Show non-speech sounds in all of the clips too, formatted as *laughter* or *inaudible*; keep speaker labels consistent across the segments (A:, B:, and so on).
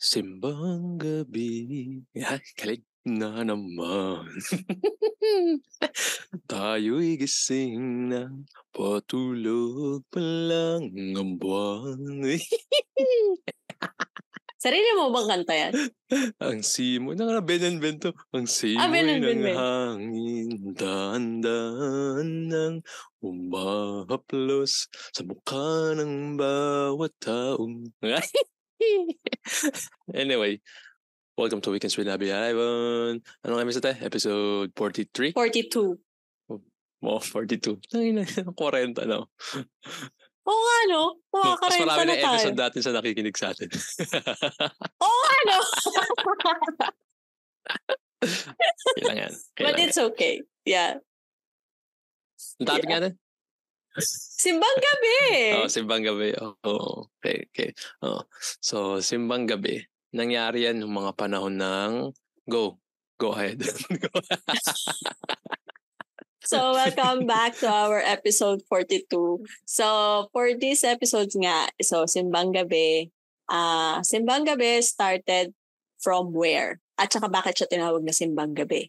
A: Simbang gabi, ay galing na naman. *laughs* Tayo'y gising na, patulog pa lang ang buwan. *laughs*
B: Sarili mo bang kanta yan?
A: ang simoy, na Ben and Ben to. Ang simoy
B: Ah, Ben and Ben,
A: ng
B: Ben.
A: hangin, daan-daan ng umahaplos sa mukha ng bawat taong. *laughs* *laughs* anyway, welcome to Weekends with Abby Ivan. Anong episode tayo? Episode 43?
B: 42.
A: Mo, 42. Tangina, 40 na. *laughs*
B: Oo nga, no?
A: Mas
B: Makakarenta
A: marami
B: na
A: na
B: tayo.
A: episode natin sa nakikinig sa atin. *laughs*
B: Oo nga, no?
A: Kailangan.
B: But it's okay. Yeah.
A: Ang topic
B: yeah.
A: natin?
B: Simbang gabi.
A: Oh, simbang gabi. Oh, oh, okay, okay. Oh. So, simbang gabi. Nangyari yan ng mga panahon ng go. Go ahead. *laughs* Go.
B: So, welcome back to our episode 42. So, for this episode nga, so, Simbang Gabi, ah Simbang Gabi started from where? At saka bakit siya tinawag na Simbang Gabi?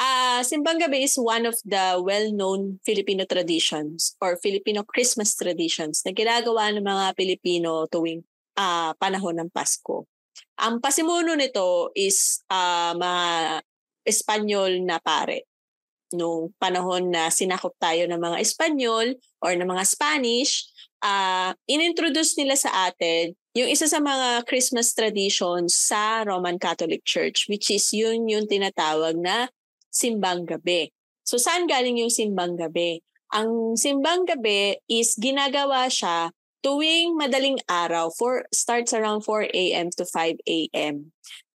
B: Ah, Simbang Gabi is one of the well-known Filipino traditions or Filipino Christmas traditions na ginagawa ng mga Pilipino tuwing ah panahon ng Pasko. Ang pasimuno nito is ah mga Espanyol na pare nung panahon na sinakop tayo ng mga Espanyol or ng mga Spanish, uh, inintroduce nila sa atin yung isa sa mga Christmas traditions sa Roman Catholic Church, which is yun yung tinatawag na simbang gabi. So saan galing yung simbang gabi? Ang simbang gabi is ginagawa siya tuwing madaling araw, for, starts around 4 a.m. to 5 a.m.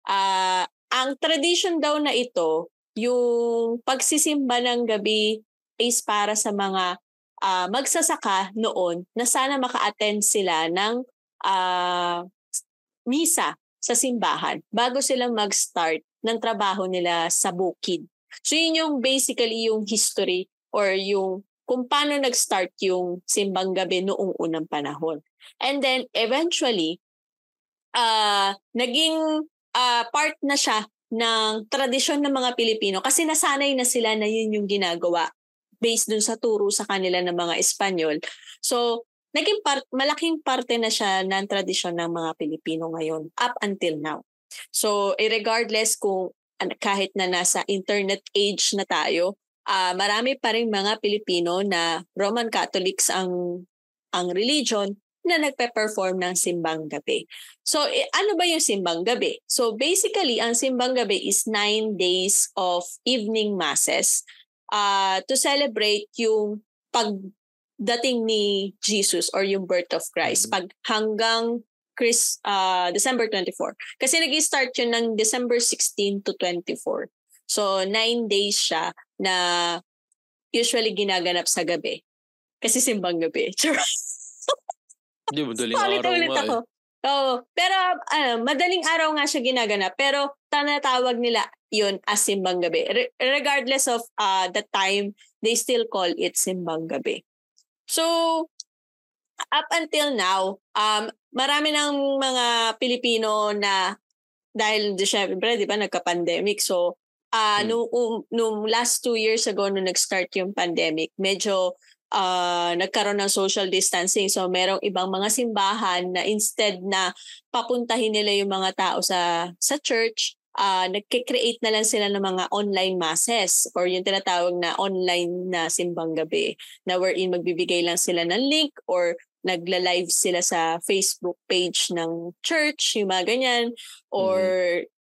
B: Uh, ang tradition daw na ito, yung pagsisimba ng gabi is para sa mga uh, magsasaka noon na sana maka-attend sila ng uh, misa sa simbahan bago sila mag-start ng trabaho nila sa bukid. So yun yung basically yung history or yung kung paano nag-start yung simbang gabi noong unang panahon. And then eventually, uh, naging uh, part na siya ng tradisyon ng mga Pilipino kasi nasanay na sila na yun yung ginagawa based dun sa turo sa kanila ng mga Espanyol. So, naging part, malaking parte na siya ng tradisyon ng mga Pilipino ngayon up until now. So, regardless kung kahit na nasa internet age na tayo, uh, marami pa rin mga Pilipino na Roman Catholics ang ang religion na nagpe-perform ng simbang gabi. So, eh, ano ba yung simbang gabi? So, basically, ang simbang gabi is nine days of evening masses uh, to celebrate yung pagdating ni Jesus or yung birth of Christ pag hanggang Chris, uh, December 24. Kasi nag-start yun ng December 16 to 24. So, nine days siya na usually ginaganap sa gabi. Kasi simbang gabi. *laughs*
A: Hindi, madaling
B: Paulit
A: araw
B: ulit ako.
A: eh.
B: Oo. Pero ano, madaling araw nga siya ginaganap. Pero tanatawag nila yun as simbang gabi. Re- regardless of uh, the time, they still call it simbang gabi. So, up until now, um, marami ng mga Pilipino na dahil di syempre, di ba, nagka-pandemic. So, uh,
A: Hmm.
B: nung, um, nung last two years ago, nung nag-start yung pandemic, medyo uh, nagkaroon ng social distancing. So, merong ibang mga simbahan na instead na papuntahin nila yung mga tao sa, sa church, uh, nagkikreate na lang sila ng mga online masses or yung tinatawag na online na simbang gabi na wherein magbibigay lang sila ng link or nagla-live sila sa Facebook page ng church, yung mga ganyan, or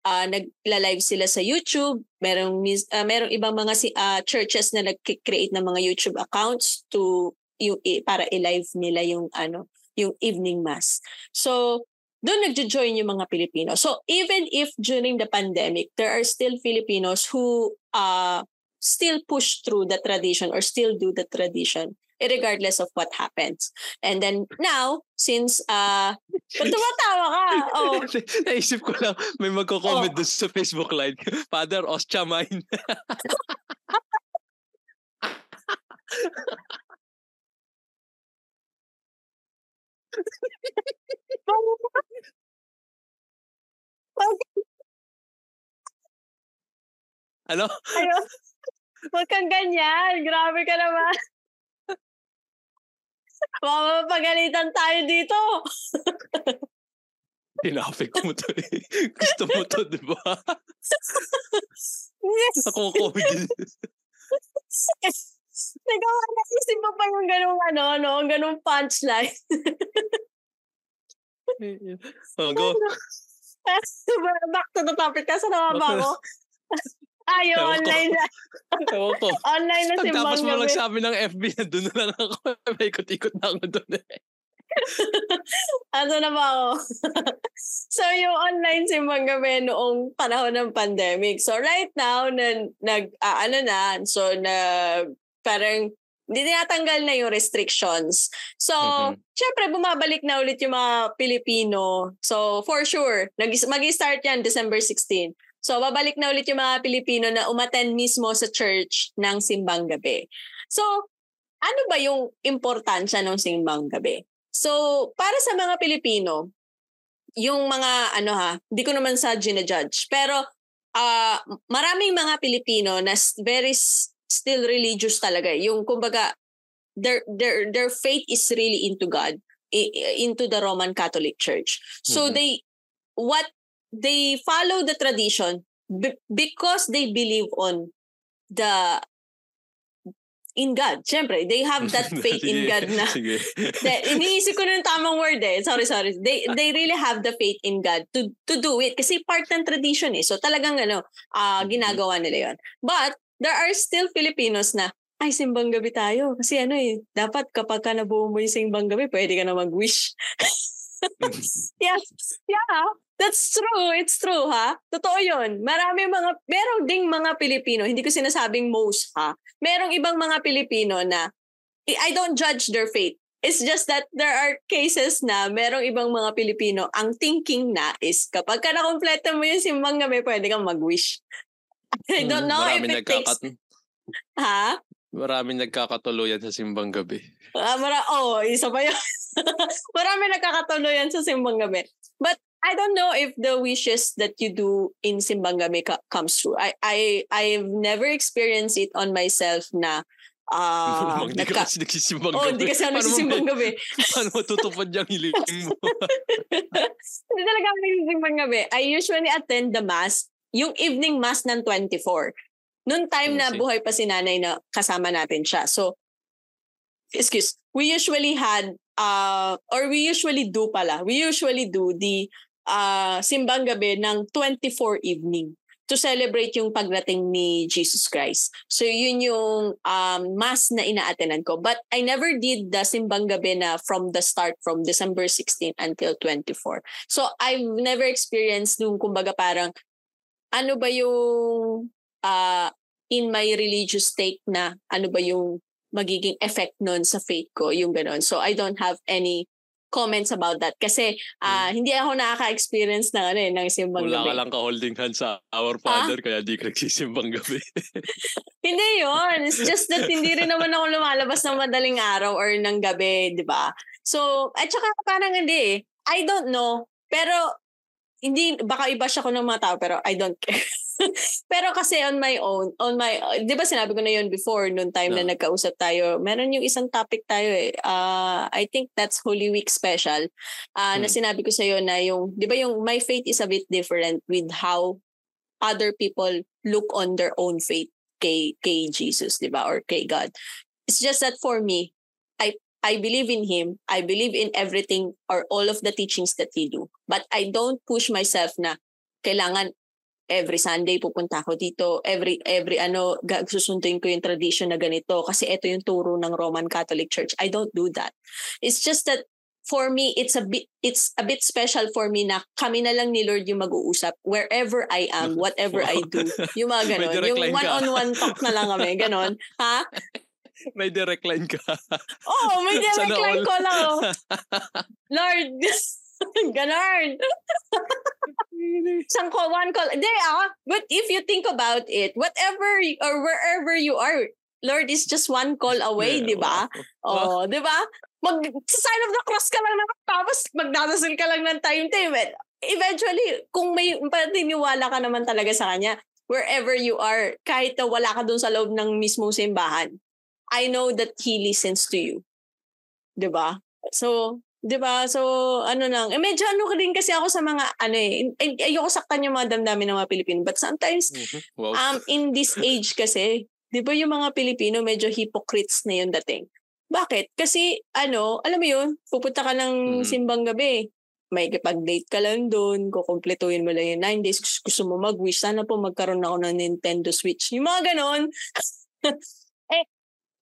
B: uh, nagla-live sila sa YouTube. Merong uh, merong ibang mga si uh, churches na nag-create ng mga YouTube accounts to yung para i-live nila yung ano, yung evening mass. So, doon nagjo-join yung mga Pilipino. So, even if during the pandemic, there are still Filipinos who uh, still push through the tradition or still do the tradition regardless of what happens. And then now, since uh ba't tumatawa ka? Oh, *laughs*
A: Naisip ko lang, may magko-comment
B: Oh.
A: doon sa Facebook Live. *laughs* Father Ostia mine. *laughs* Ano?
B: Ayun. Huwag kang ganyan. Grabe ka naman. Mamapagalitan tayo dito.
A: Tinapik mo to eh. Gusto mo to, di ba?
B: Yes.
A: Ako comedy.
B: Nagawa na isip mo pa yung ganung ano, no? Ganung punchline.
A: oh, go. *laughs*
B: Back to the topic. Kasi naman ba ako? Ay, yung
A: Ewan ko.
B: online na. *laughs*
A: Ewan ko.
B: Online na si
A: Pagtapos mo
B: Mang
A: lang sabi ng FB, na doon na lang ako. *laughs* May ikot-ikot na ako doon eh. *laughs*
B: ano na ba ako? so, yung online si Mang Gabi noong panahon ng pandemic. So, right now, na, nag, ah, ano na, so, na, parang, hindi tinatanggal na yung restrictions. So,
A: Mhm.
B: syempre, bumabalik na ulit yung mga Pilipino. So, for sure, mag-start yan December 16. So, babalik na ulit yung mga Pilipino na umattend mismo sa church ng Simbang Gabi. So, ano ba yung importansya ng Simbang Gabi? So, para sa mga Pilipino, yung mga ano ha, hindi ko naman sa ginajudge, pero ah maraming mga Pilipino na very still religious talaga. Yung kumbaga their their their faith is really into God, into the Roman Catholic Church. So
A: Mhm.
B: they what they follow the tradition be- because they believe on the in God. Siyempre, they have that *laughs* faith in God na *laughs*
A: Sige. *laughs*
B: De, iniisip ko na yung tamang word eh. Sorry, sorry. They they really have the faith in God to to do it kasi part ng tradition eh. So talagang ano, ah
A: Mhm.
B: ginagawa nila 'yon. But there are still Filipinos na ay, simbang gabi tayo. Kasi ano eh, dapat kapag ka nabuo mo yung simbang gabi, pwede ka na mag-wish. yeah, yeah, that's true. It's true, ha? Totoo yun. Marami mga, meron ding mga Pilipino, hindi ko sinasabing most, ha? Merong ibang mga Pilipino na I I don't judge their faith. It's just that there are cases na merong ibang mga Pilipino, ang thinking na is kapag ka nakompleto mo yung simbang gabi, pwede kang mag-wish. I don't know if
A: Marami
B: it takes...
A: nagkakat
B: Ha?
A: Maraming nagkakatuluyan sa simbang gabi.
B: Ah, mara oh, isa pa yun. *laughs* Marami nagkakatuloyan sa simbang gabi. But I don't know if the wishes that you do in simbang gabi ka- comes true. I I I've never experienced it on myself na *laughs* ah
A: Hindi ka
B: nagka-
A: kasi nagsisimbang
B: Oh,
A: gabi.
B: hindi kasi ako nagsisimbang gabi.
A: Paano matutupad yung hiling mo? *laughs*
B: Hindi talaga ako nagsisimbang gabi. I usually attend the mass, yung evening mass ng 24. Noong time na buhay pa si nanay na kasama natin siya. So, excuse, we usually had, uh, or we usually do pala, we usually do the uh, simbang gabi ng 24 evening to celebrate yung pagdating ni Jesus Christ. So yun yung um, mass na inaatenan ko. But I never did the simbang gabi na from the start, from December 16 until 24. So I've never experienced nung kumbaga parang ano ba yung uh, in my religious take na ano ba yung magiging effect nun sa faith ko, yung ganon. So I don't have any comments about that kasi ah, hindi ako nakaka-experience ng ano eh, ng simbang
A: Wala
B: gabi.
A: ka lang ka-holding hand sa Our Father, kaya di ka nagsisimbang gabi. *laughs*
B: Hindi yon It's just that hindi rin naman ako lumalabas ng madaling araw or ng gabi, di ba? So, at saka parang hindi eh. I don't know. Pero, hindi, baka iba siya ko ng mga tao, pero I don't care. *laughs* pero kasi on my own, on my, di ba sinabi ko na yun before, noong time na
A: No.
B: nagkausap tayo, meron yung isang topic tayo eh. Uh, I think that's Holy Week special. Uh, Na
A: Hmm.
B: sinabi ko sa'yo na yung, di ba yung my faith is a bit different with how other people look on their own faith kay kay Jesus, 'di ba? Or kay God. It's just that for me, I I believe in him. I believe in everything or all of the teachings that he do. But I don't push myself na kailangan every Sunday pupunta ako dito, every every ano susunduin ko yung tradition na ganito kasi ito yung turo ng Roman Catholic Church. I don't do that. It's just that for me it's a bit it's a bit special for me na kami na lang ni Lord yung mag-uusap wherever I am, *laughs* whatever I do. Yung mga ganon. Yung one-on-one talk na lang kami. Ganon. Ha? *laughs*
A: May direct line ka.
B: Oo, oh, may *laughs* direct
A: Sana
B: line
A: all.
B: ko lang. Lord, ganon. Isang call, one call. Hindi ah. But if you think about it, whatever or wherever you are, Lord is just one call away,
A: Yeah,
B: di ba?
A: wow.
B: Oh, di ba? Mag sa sign of the cross ka lang naman tapos magdadasal ka lang ng time time. eventually, kung may paniniwala ka naman talaga sa kanya, wherever you are, kahit na wala ka dun sa loob ng mismong simbahan, I know that He listens to you. 'Di ba? So, 'di ba? So, ano nang, eh, medyo ano rin kasi ako sa mga ano eh, ayoko saktan yung mga damdamin ng mga Pilipino, but sometimes
A: Mhm. Wow.
B: um in this age kasi, 'di ba yung mga Pilipino medyo hypocrites na yung dating. Bakit? Kasi ano, alam mo yun, pupunta ka ng
A: Mhm.
B: simbang gabi. May pag-date ka lang doon, kukumpletuhin mo lang yung 9 days, gusto- mo mag-wish, sana po magkaroon ako ng Nintendo Switch. Yung mga ganon. *laughs* eh,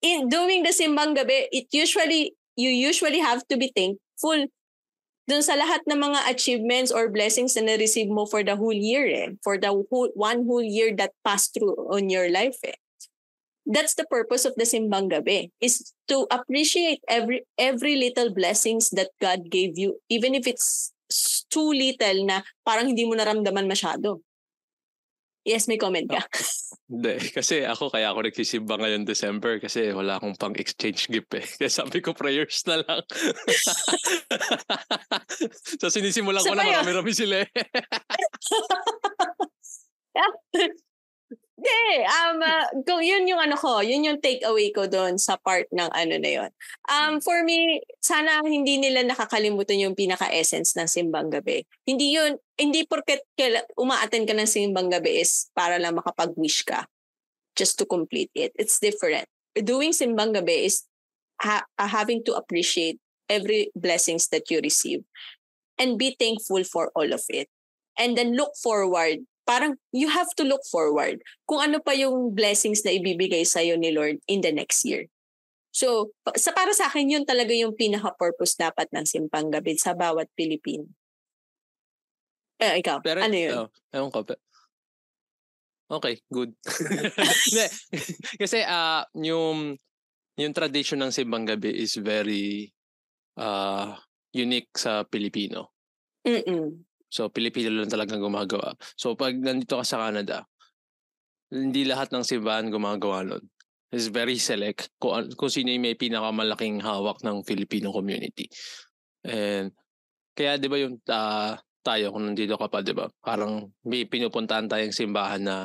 B: in doing the simbang gabi, it usually, you usually have to be thankful dun sa lahat ng mga achievements or blessings na na-receive mo for the whole year eh. For the whole, one whole year that passed through on your life eh. That's the purpose of the simbang gabi is to appreciate every every little blessings that God gave you even if it's too little na parang hindi mo naramdaman masyado. Yes, may comment ka.
A: Hindi, *laughs* kasi ako kaya ako nagsisimba ngayon December kasi wala akong pang exchange gift eh. *laughs* Kaya sabi ko prayers na lang. *laughs* so sinisimulan ko na
B: yun.
A: marami-rami sila eh.
B: Hindi, um, ah, kung yun yung ano ko, yun yung take away ko doon sa part ng ano na yun. Um, for me, sana hindi nila nakakalimutan yung pinaka-essence ng simbang gabi. Hindi yun, hindi porket kaila- umaattend ka ng simbang gabi is para lang makapag-wish ka just to complete it. It's different. Doing simbang gabi is ha- uh, having to appreciate every blessings that you receive and be thankful for all of it. And then look forward parang you have to look forward kung ano pa yung blessings na ibibigay sa ni Lord in the next year. So, sa para sa akin yun talaga yung pinaka-purpose dapat ng simpang gabi sa bawat Pilipino. Eh, ikaw,
A: Pero,
B: ano yun?
A: oh, ewan ko. Okay, good. *laughs* Kasi ah yung yung tradition ng simbang gabi is very uh, unique sa Pilipino.
B: Mm-mm.
A: So, Pilipino lang talagang gumagawa. So, pag nandito ka sa Canada, hindi lahat ng simbahan gumagawa nun. It's very select kung, kung sino yung may pinakamalaking hawak ng Filipino community. And kaya 'di ba yung ah, tayo kung nandito ka pa 'di ba? Parang may pinupuntahan tayong simbahan na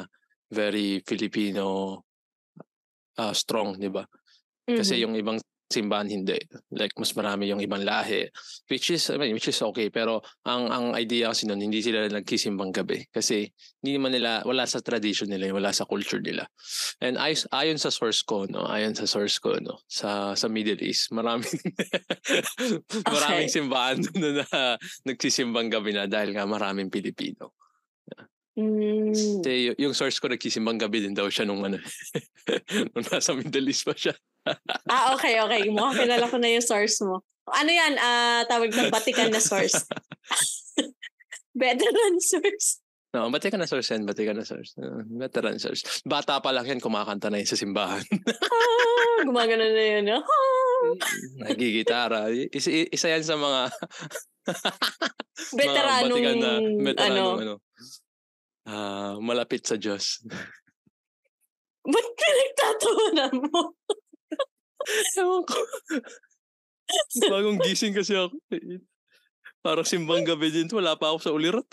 A: very Filipino ah, strong 'di ba? Kasi
B: Mhm.
A: yung ibang simbahan hindi. Like mas marami yung ibang lahi which is I mean, which is okay pero ang ang idea kasi nun hindi sila nagkisimbang gabi kasi hindi naman nila wala sa tradition nila wala sa culture nila. And ay, ayon sa source ko no, ayon sa source ko no sa sa Middle East, maraming *laughs* maraming simbahan doon *laughs* na nagsisimbang gabi na dahil nga maraming Pilipino.
B: Mm.
A: Kasi y- yung source ko nagsisimang gabi din daw siya nung ano *laughs* nung nasa Middle East pa siya.
B: Ah, okay, okay. Mukhang kilala ko na yung source mo. Ano yan? Ah, tawag ng Vatican na source. *laughs* Veteran source.
A: No, bati ka na source yan, bati ka na source. Uh, veteran source. Bata pa lang yan, kumakanta na yun sa simbahan. *laughs*
B: Ah, gumagano na yun. Ah.
A: Nagigitara. Isa, isa yan sa mga
B: Veteranong,
A: mga Vatican na, veteranong
B: ano.
A: ano, ah, malapit sa Diyos.
B: Ba't pinagtatawanan mo?
A: Ewan ko. Bagong gising kasi ako. Parang simbang gabi din. Wala pa ako sa ulirat.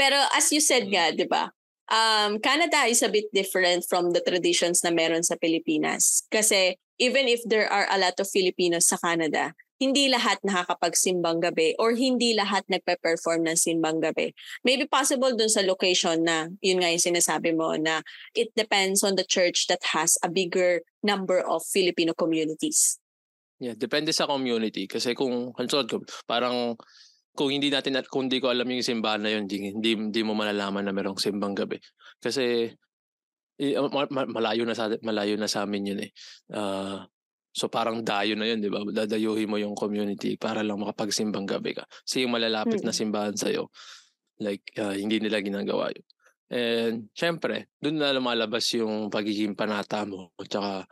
B: Pero as you said nga, di ba? Um, Canada is a bit different from the traditions na meron sa Pilipinas. Kasi even if there are a lot of Filipinos sa Canada, hindi lahat nakakapagsimbang gabi or hindi lahat nagpe-perform ng simbang gabi. Maybe possible dun sa location na, yun nga yung sinasabi mo, na it depends on the church that has a bigger number of Filipino communities.
A: Yeah, depende sa community. Kasi kung, parang kung hindi natin, at kung hindi ko alam yung simbahan na yun, hindi, hindi, mo malalaman na merong simbang gabi. Kasi ma- malayo na sa malayo na sa amin yun eh. Ah, so parang dayo na yun, di ba? Dadayuhin mo yung community para lang makapagsimbang gabi ka. Kasi yung malalapit na
B: Mm.
A: simbahan sa'yo, like, ah, hindi nila ginagawa yun. And, syempre, doon na lumalabas yung pagiging panata mo. Tsaka,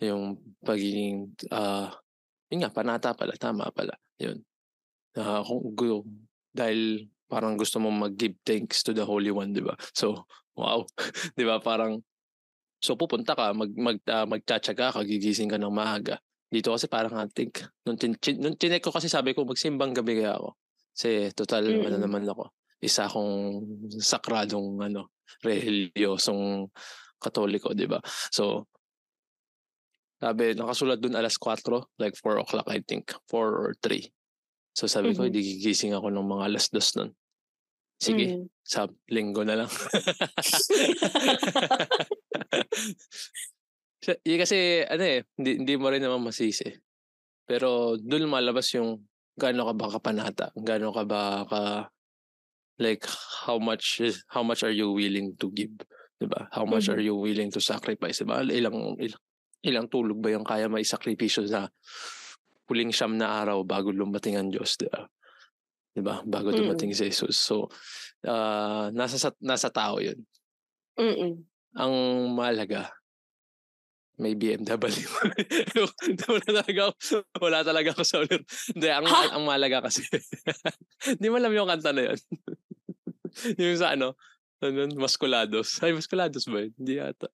A: yung pagiging, ah, yun nga, panata pala, tama pala. Yun. Ah, kung, dahil parang gusto mo mag-give thanks to the Holy One, di ba? So, wow. *laughs* di ba? Parang, so pupunta ka, mag, mag, uh, magtsatsaga ka, gigising ka ng maaga. dito kasi parang think, nung, tin, chin, nung chinek ko kasi sabi ko magsimbang gabi kaya ako. Kasi total, mm-hmm. ano naman ako, isa akong sakradong ano, reliyosong katoliko, di ba? So, sabi, nakasulat dun alas 4, like 4 o'clock I think, 4 or 3. So sabi mm-hmm. ko, hindi gigising ako ng mga alas 2 nun. Sige, mm-hmm. sa linggo na lang. *laughs* y- kasi, ano eh, hindi, hindi mo rin naman masisi. Pero doon malabas yung gaano ka ba kapanata, gaano ka ba ka like how much how much are you willing to give 'di ba how much mm-hmm. are you willing to sacrifice 'di ba ilang ilang ilang tulog ba yung kaya may sakripisyo sa huling siyam na araw bago lumating ang Diyos 'di ba 'di ba bago dumating mm-hmm. si Jesus so uh, nasa nasa tao 'yun
B: mm
A: ang mahalaga may BMW. *laughs* wala talaga ako, wala talaga ako sa ulit. Hindi, ang, ang mahalaga kasi. *laughs* Hindi mo alam yung kanta na yun. *laughs* yung sa ano, ano, Masculados. Ay, Masculados ba yun? Hindi yata.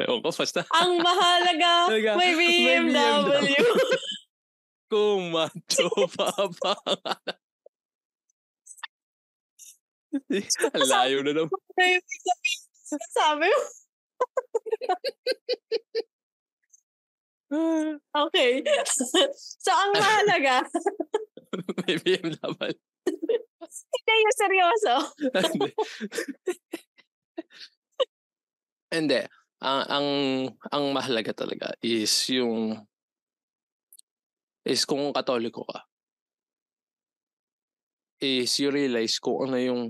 A: Ewan ko, basta.
B: Ang mahalaga, may BMW. May BMW.
A: Kung macho *laughs* pa pa. Layo na naman.
B: Sabi mo. *laughs* okay. so, ang mahalaga. *laughs*
A: May BMW.
B: Hindi yung seryoso.
A: Hindi. Ang, ang, ang mahalaga talaga is yung is kung katoliko ka is you realize kung ano yung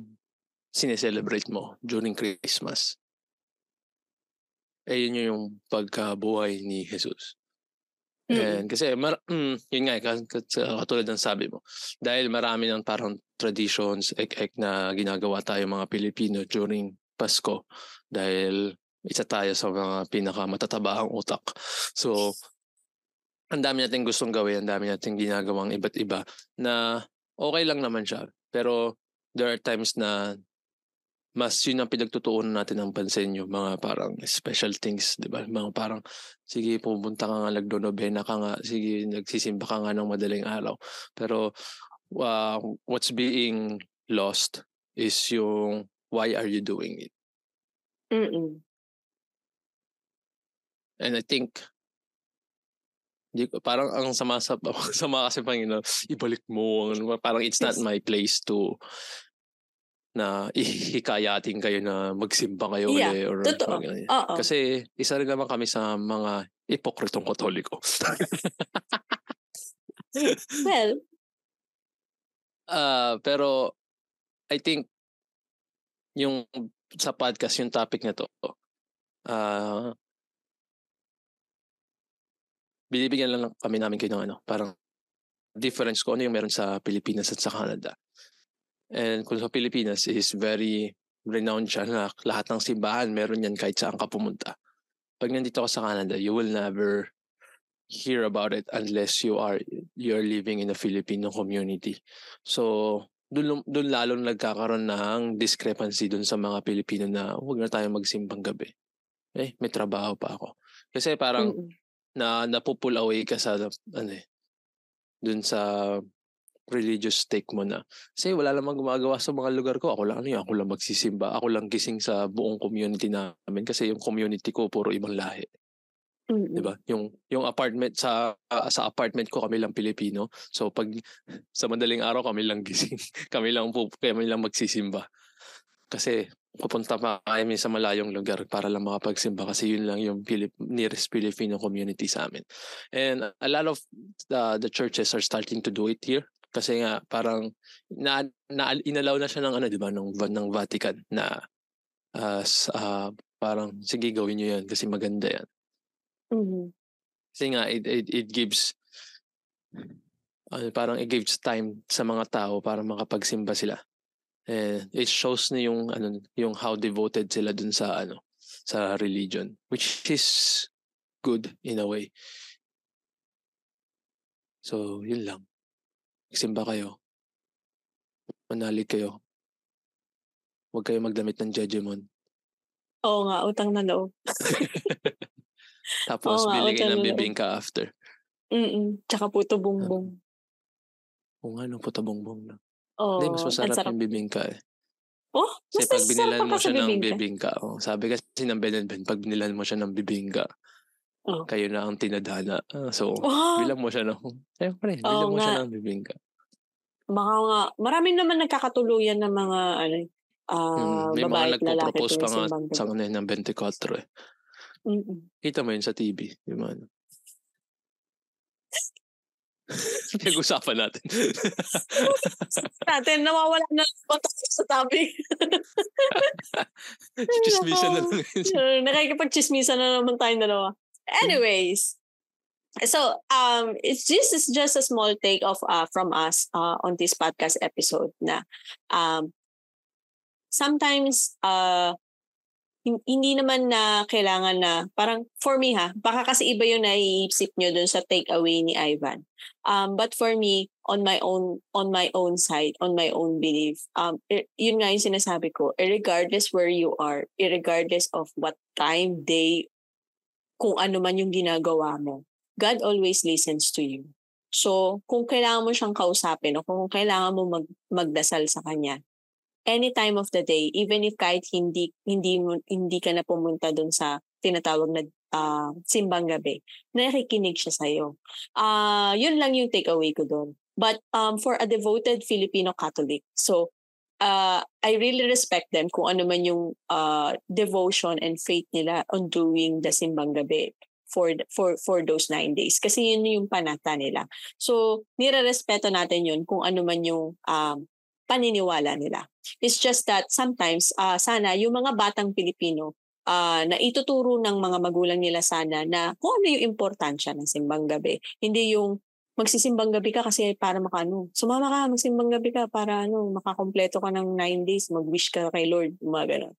A: sineselebrate mo during Christmas eh yun yung pagkabuhay ni Jesus. Mm. And kasi mar mm, yun nga katulad ng sabi mo dahil marami ng parang traditions ek-ek na ginagawa tayo mga Pilipino during Pasko dahil isa tayo sa mga pinakamatatabaang utak. So ang dami nating gustong gawin, ang dami nating ginagawang iba't iba na okay lang naman siya. Pero there are times na mas yun ang pinagtutuunan natin ng pansin yung mga parang special things, di ba? Mga parang, sige, pumunta ka nga, nagdonobena ka nga, sige, nagsisimba ka nga ng madaling araw. Pero uh, what's being lost is yung why are you doing it?
B: Mm-mm.
A: And I think, di, parang ang sama sa *laughs* sama kasi Panginoon, ibalik mo, parang it's not my place to na ihikayatin kayo na magsimba kayo
B: yeah,
A: ulit. Or,
B: totoo. Oo.
A: Kasi isa rin naman kami sa mga ipokritong katoliko. *laughs*
B: well.
A: Uh, pero I think yung sa podcast, yung topic na to, uh, binibigyan lang kami namin kayo ng ano, parang difference ko ano yung meron sa Pilipinas at sa Canada. And kung sa Pilipinas is very renowned siya na lahat ng simbahan meron yan kahit saan ka pumunta. Pag nandito ka sa Canada, you will never hear about it unless you are you're living in a Filipino community. So, doon doon lalo nagkakaroon ng discrepancy doon sa mga Pilipino na huwag na tayo magsimbang gabi. Eh, may trabaho pa ako. Kasi parang mm-hmm. Na napupull away ka sa ano eh, doon sa religious stake mo na. Kasi wala namang gumagawa sa mga lugar ko. Ako lang ano yun, ako lang magsisimba. Ako lang gising sa buong community namin kasi yung community ko puro ibang lahi.
B: Mm-hmm.
A: 'Di ba? Yung yung apartment sa uh, sa apartment ko kami lang Pilipino. So pag sa madaling araw kami lang gising. *laughs* kami lang po kami lang magsisimba. Kasi pupunta pa kami sa malayong lugar para lang makapagsimba kasi yun lang yung Pilip, nearest Filipino community sa amin. And a lot of the, the churches are starting to do it here kasi nga parang na, na inalaw na siya ng ano 'di ba ng ng Vatican na uh, uh, parang sige gawin niyo 'yan kasi maganda 'yan.
B: Mm-hmm.
A: Kasi nga it, it, it gives uh, parang it gives time sa mga tao para makapagsimba sila. And it shows na yung ano yung how devoted sila dun sa ano sa religion which is good in a way. So, yun lang. Magsimba kayo. Manalig kayo. Huwag kayo magdamit ng Jejemon.
B: Oo nga, utang na loob. *laughs*
A: Tapos
B: Oo nga,
A: bili kayo
B: utang
A: ng bibingka after.
B: Mm, tsaka puto bumbong.
A: Kung ano po tabongbong na.
B: Oh,
A: Hindi, mas masarap
B: sarap.
A: yung bibingka eh.
B: Oh,
A: Kasi
B: mas
A: pag
B: masarap
A: binilan mo siya ng
B: bibingka.
A: oh, sabi kasi ng Ben and Ben, pag binilan mo siya ng bibingka,
B: Oh.
A: kayo na ang tinadhana. Ah, so,
B: Oh,
A: bilang mo siya ng, *laughs* siyempre, bilang mo siya
B: nga.
A: ng bibingka.
B: baka nga, maraming naman nagkakatuluyan ng mga, ano, ah,
A: Mm, may
B: babae
A: mga nagpo-propose pa nga sa kanila ng 24 eh.
B: Mm-mm.
A: Kita mo yun sa TV. Yung mga ano. *laughs* Pinag-usapan natin. *laughs*
B: Natin, nawawala na ang topic sa topic. *laughs*
A: Chismisan na lang yun.
B: Nakikipag-chismisan na naman tayong dalawa. Anyways, so um, it's this is just a small take of uh, from us uh, on this podcast episode na um, sometimes uh, hindi naman na kailangan na parang for me ha baka kasi iba yung naiisip nyo dun sa takeaway ni Ivan. Um but for me on my own on my own side on my own belief um i- yun nga yung sinasabi ko regardless where you are regardless of what time day kung ano man yung ginagawa mo God always listens to you. So kung kailangan mo siyang kausapin o kung kailangan mo mag, magdasal sa kanya any time of the day even if kahit hindi hindi hindi ka na pumunta doon sa tinatawag na ah, simbang gabi nakikinig siya sa iyo ah yun lang yung takeaway ko doon but um for a devoted Filipino Catholic so uh, I really respect them kung ano man yung uh, devotion and faith nila on doing the simbang gabi for for for those nine days. Kasi yun yung panata nila. So nire-respeto natin yun kung ano man yung um, paniniwala nila It's just that sometimes uh, sana yung mga batang Pilipino uh, na ituturo ng mga magulang nila sana na kung ano yung importansya ng simbang gabi. Hindi yung magsisimbang gabi ka kasi para makano. Sumama ka, magsimbang gabi ka para ano, makakompleto ka ng nine days, mag-wish ka kay Lord, mga ganun.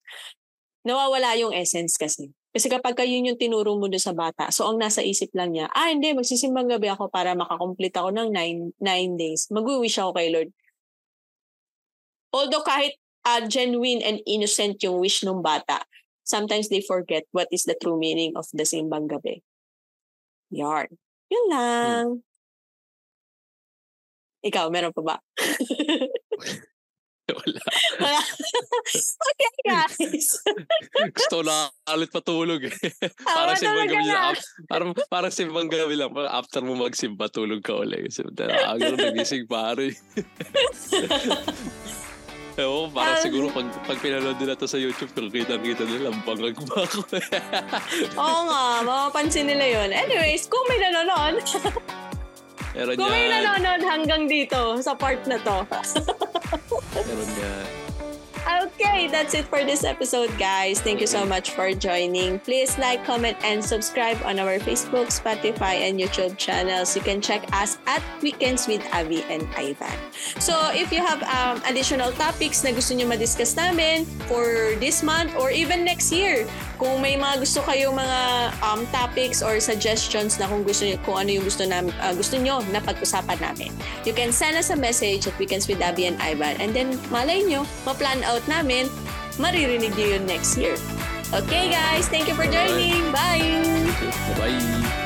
B: Nawawala yung essence kasi. Kasi kapag ka yun yung tinuro mo sa bata, so ang nasa isip lang niya, ah hindi, magsisimbang gabi ako para makakomplete ako ng nine, nine days. Mag-wish ako kay Lord. Although kahit uh, genuine and innocent yung wish ng bata, sometimes they forget what is the true meaning of the simbang gabi. Yarn. Yun lang. Ikaw, meron pa ba? *laughs*
A: Wala. *laughs*
B: okay, guys.
A: Gusto na ulit matulog eh. *laughs* Parang simbang
B: talaga
A: gabi lang. ap- Parang, parang simbang gabi lang. After mo magsimba, tulog ka ulit. So, aga na nagising pare. Ewan ko, parang
B: Ah.
A: siguro pag, pag pinanood nila to sa YouTube, kung kita-kita nila, ang bangag ba ako. *laughs*
B: Oo nga, mapapansin nila yun. Anyways, kung may nanonood,
A: Meron
B: kung may
A: yan.
B: nanonood hanggang dito sa part na to.
A: Meron yan.
B: Okay, that's it for this episode, guys. Thank you so much for joining. Please like, comment, and subscribe on our Facebook, Spotify, and YouTube channels. You can check us at Weekends with Avi and Ivan. So, if you have um, additional topics na gusto nyo ma-discuss namin for this month or even next year, kung may mga gusto kayong mga um, topics or suggestions na kung gusto nyo, kung ano yung gusto, na, gusto nyo na pag-usapan namin, you can send us a message at Weekends with Abby and Ivan. And then, malay nyo, ma-plan out namin, maririnig nyo yun next year. Okay, guys. Thank you for joining. Bye!
A: Bye-bye.